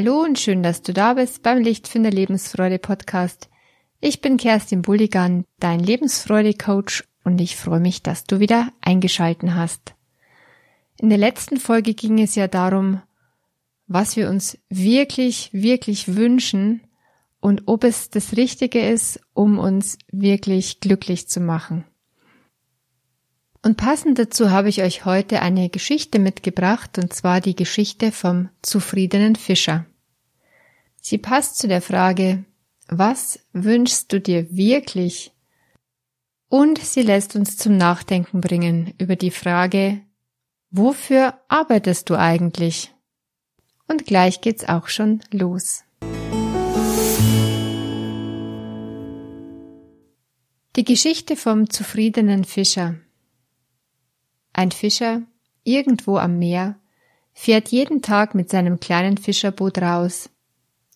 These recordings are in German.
Hallo und schön, dass du da bist beim Lichtfinder Lebensfreude Podcast. Ich bin Kerstin Bulligan, dein Lebensfreude-Coach und ich freue mich, dass du wieder eingeschalten hast. In der letzten Folge ging es ja darum, was wir uns wirklich, wirklich wünschen und ob es das Richtige ist, um uns wirklich glücklich zu machen. Und passend dazu habe ich euch heute eine Geschichte mitgebracht, und zwar die Geschichte vom zufriedenen Fischer. Sie passt zu der Frage, was wünschst du dir wirklich? Und sie lässt uns zum Nachdenken bringen über die Frage, wofür arbeitest du eigentlich? Und gleich geht's auch schon los. Die Geschichte vom zufriedenen Fischer. Ein Fischer, irgendwo am Meer, fährt jeden Tag mit seinem kleinen Fischerboot raus,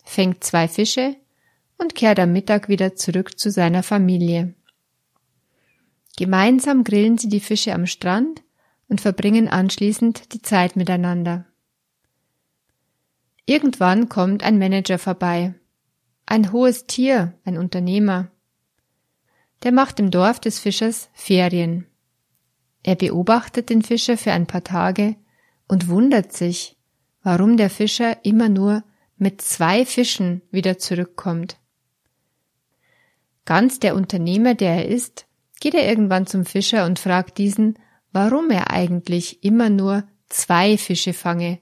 fängt zwei Fische und kehrt am Mittag wieder zurück zu seiner Familie. Gemeinsam grillen sie die Fische am Strand und verbringen anschließend die Zeit miteinander. Irgendwann kommt ein Manager vorbei. Ein hohes Tier, ein Unternehmer. Der macht im Dorf des Fischers Ferien. Er beobachtet den Fischer für ein paar Tage und wundert sich, warum der Fischer immer nur mit zwei Fischen wieder zurückkommt. Ganz der Unternehmer, der er ist, geht er irgendwann zum Fischer und fragt diesen, warum er eigentlich immer nur zwei Fische fange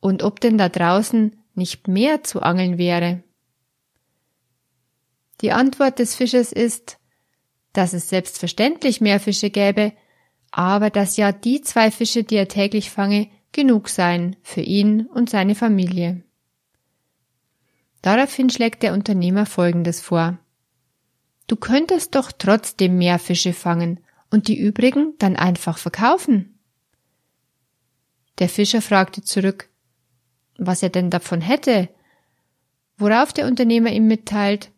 und ob denn da draußen nicht mehr zu angeln wäre. Die Antwort des Fischers ist, dass es selbstverständlich mehr Fische gäbe, aber dass ja die zwei Fische, die er täglich fange, genug seien für ihn und seine Familie. Daraufhin schlägt der Unternehmer Folgendes vor. Du könntest doch trotzdem mehr Fische fangen und die übrigen dann einfach verkaufen. Der Fischer fragte zurück, was er denn davon hätte, worauf der Unternehmer ihm mitteilt,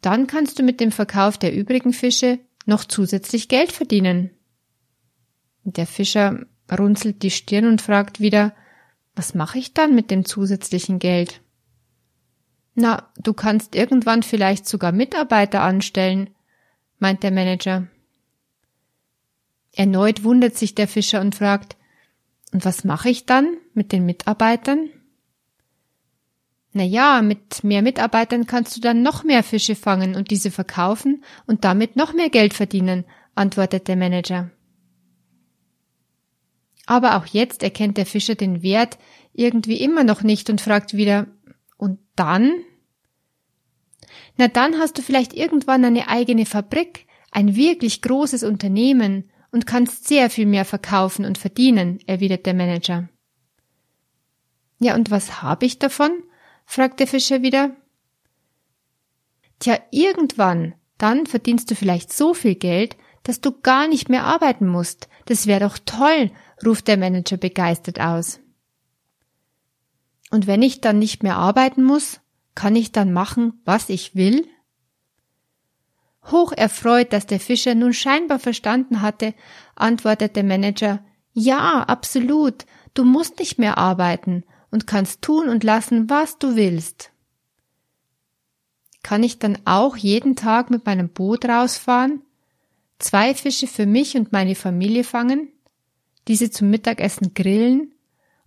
dann kannst du mit dem Verkauf der übrigen Fische noch zusätzlich Geld verdienen. Der Fischer runzelt die Stirn und fragt wieder, was mache ich dann mit dem zusätzlichen Geld? Na, du kannst irgendwann vielleicht sogar Mitarbeiter anstellen, meint der Manager. Erneut wundert sich der Fischer und fragt, und was mache ich dann mit den Mitarbeitern? Na ja, mit mehr Mitarbeitern kannst du dann noch mehr Fische fangen und diese verkaufen und damit noch mehr Geld verdienen, antwortet der Manager. Aber auch jetzt erkennt der Fischer den Wert irgendwie immer noch nicht und fragt wieder, und dann? Na dann hast du vielleicht irgendwann eine eigene Fabrik, ein wirklich großes Unternehmen und kannst sehr viel mehr verkaufen und verdienen, erwidert der Manager. Ja, und was habe ich davon? fragt der Fischer wieder. Tja, irgendwann, dann verdienst du vielleicht so viel Geld, dass du gar nicht mehr arbeiten musst. Das wäre doch toll, ruft der Manager begeistert aus. Und wenn ich dann nicht mehr arbeiten muss, kann ich dann machen, was ich will? Hoch erfreut, dass der Fischer nun scheinbar verstanden hatte, antwortet der Manager Ja, absolut, du musst nicht mehr arbeiten und kannst tun und lassen, was du willst. Kann ich dann auch jeden Tag mit meinem Boot rausfahren, zwei Fische für mich und meine Familie fangen diese zum Mittagessen grillen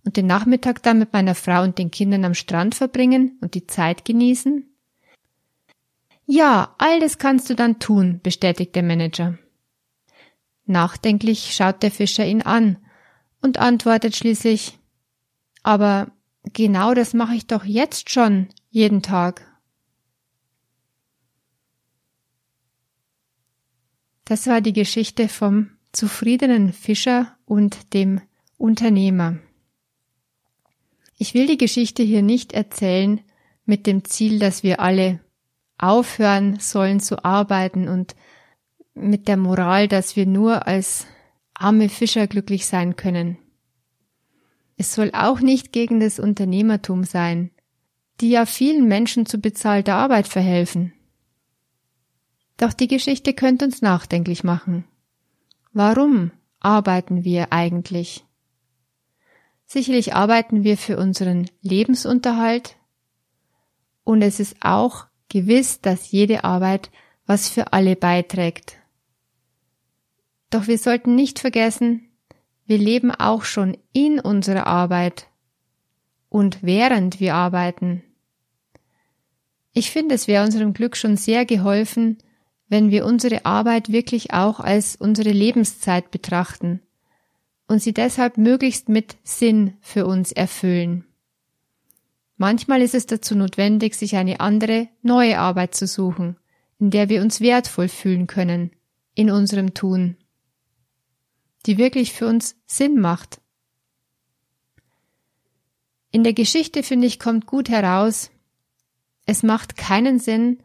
und den Nachmittag dann mit meiner Frau und den Kindern am Strand verbringen und die Zeit genießen? Ja, all das kannst du dann tun, bestätigt der Manager. Nachdenklich schaut der Fischer ihn an und antwortet schließlich Aber genau das mache ich doch jetzt schon jeden Tag. Das war die Geschichte vom zufriedenen Fischer und dem Unternehmer. Ich will die Geschichte hier nicht erzählen mit dem Ziel, dass wir alle aufhören sollen zu arbeiten und mit der Moral, dass wir nur als arme Fischer glücklich sein können. Es soll auch nicht gegen das Unternehmertum sein, die ja vielen Menschen zu bezahlter Arbeit verhelfen. Doch die Geschichte könnte uns nachdenklich machen. Warum arbeiten wir eigentlich? Sicherlich arbeiten wir für unseren Lebensunterhalt und es ist auch gewiss, dass jede Arbeit was für alle beiträgt. Doch wir sollten nicht vergessen, wir leben auch schon in unserer Arbeit und während wir arbeiten. Ich finde, es wäre unserem Glück schon sehr geholfen, wenn wir unsere Arbeit wirklich auch als unsere Lebenszeit betrachten und sie deshalb möglichst mit Sinn für uns erfüllen. Manchmal ist es dazu notwendig, sich eine andere, neue Arbeit zu suchen, in der wir uns wertvoll fühlen können, in unserem Tun, die wirklich für uns Sinn macht. In der Geschichte, finde ich, kommt gut heraus, es macht keinen Sinn,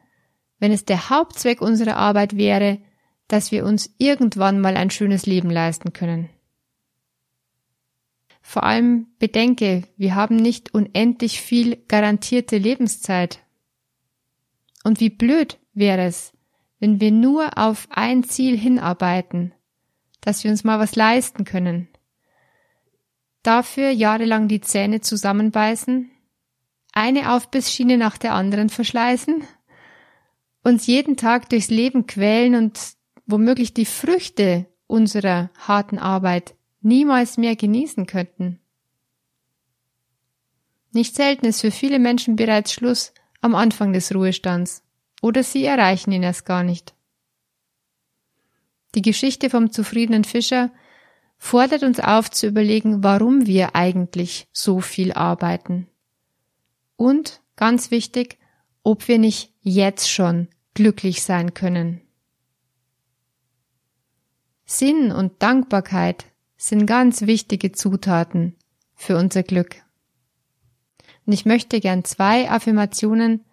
wenn es der Hauptzweck unserer Arbeit wäre, dass wir uns irgendwann mal ein schönes Leben leisten können. Vor allem bedenke, wir haben nicht unendlich viel garantierte Lebenszeit. Und wie blöd wäre es, wenn wir nur auf ein Ziel hinarbeiten, dass wir uns mal was leisten können. Dafür jahrelang die Zähne zusammenbeißen, eine Aufbissschiene nach der anderen verschleißen, uns jeden Tag durchs Leben quälen und womöglich die Früchte unserer harten Arbeit niemals mehr genießen könnten. Nicht selten ist für viele Menschen bereits Schluss am Anfang des Ruhestands oder sie erreichen ihn erst gar nicht. Die Geschichte vom zufriedenen Fischer fordert uns auf zu überlegen, warum wir eigentlich so viel arbeiten. Und, ganz wichtig, ob wir nicht jetzt schon glücklich sein können. Sinn und Dankbarkeit sind ganz wichtige Zutaten für unser Glück. Und ich möchte gern zwei Affirmationen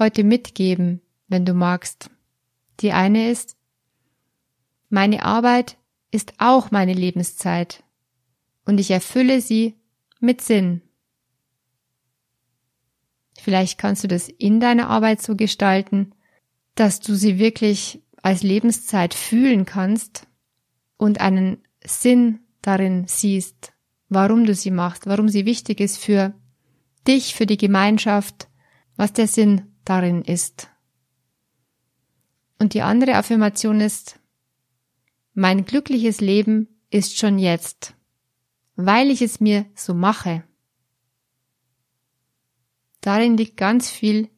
heute mitgeben, wenn du magst. Die eine ist, meine Arbeit ist auch meine Lebenszeit und ich erfülle sie mit Sinn. Vielleicht kannst du das in deiner Arbeit so gestalten, dass du sie wirklich als Lebenszeit fühlen kannst und einen Sinn darin siehst, warum du sie machst, warum sie wichtig ist für dich, für die Gemeinschaft, was der Sinn darin ist. Und die andere Affirmation ist, mein glückliches Leben ist schon jetzt, weil ich es mir so mache. Darin liegt ganz viel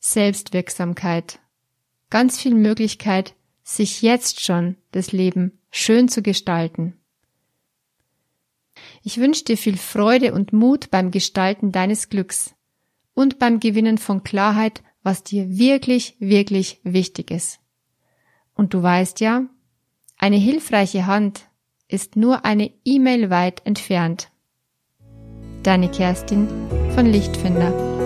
Selbstwirksamkeit, ganz viel Möglichkeit, sich jetzt schon das Leben schön zu gestalten. Ich wünsche dir viel Freude und Mut beim Gestalten deines Glücks und beim Gewinnen von Klarheit, was dir wirklich, wirklich wichtig ist. Und du weißt ja, eine hilfreiche Hand ist nur eine E-Mail weit entfernt. Deine Kerstin von Lichtfinder.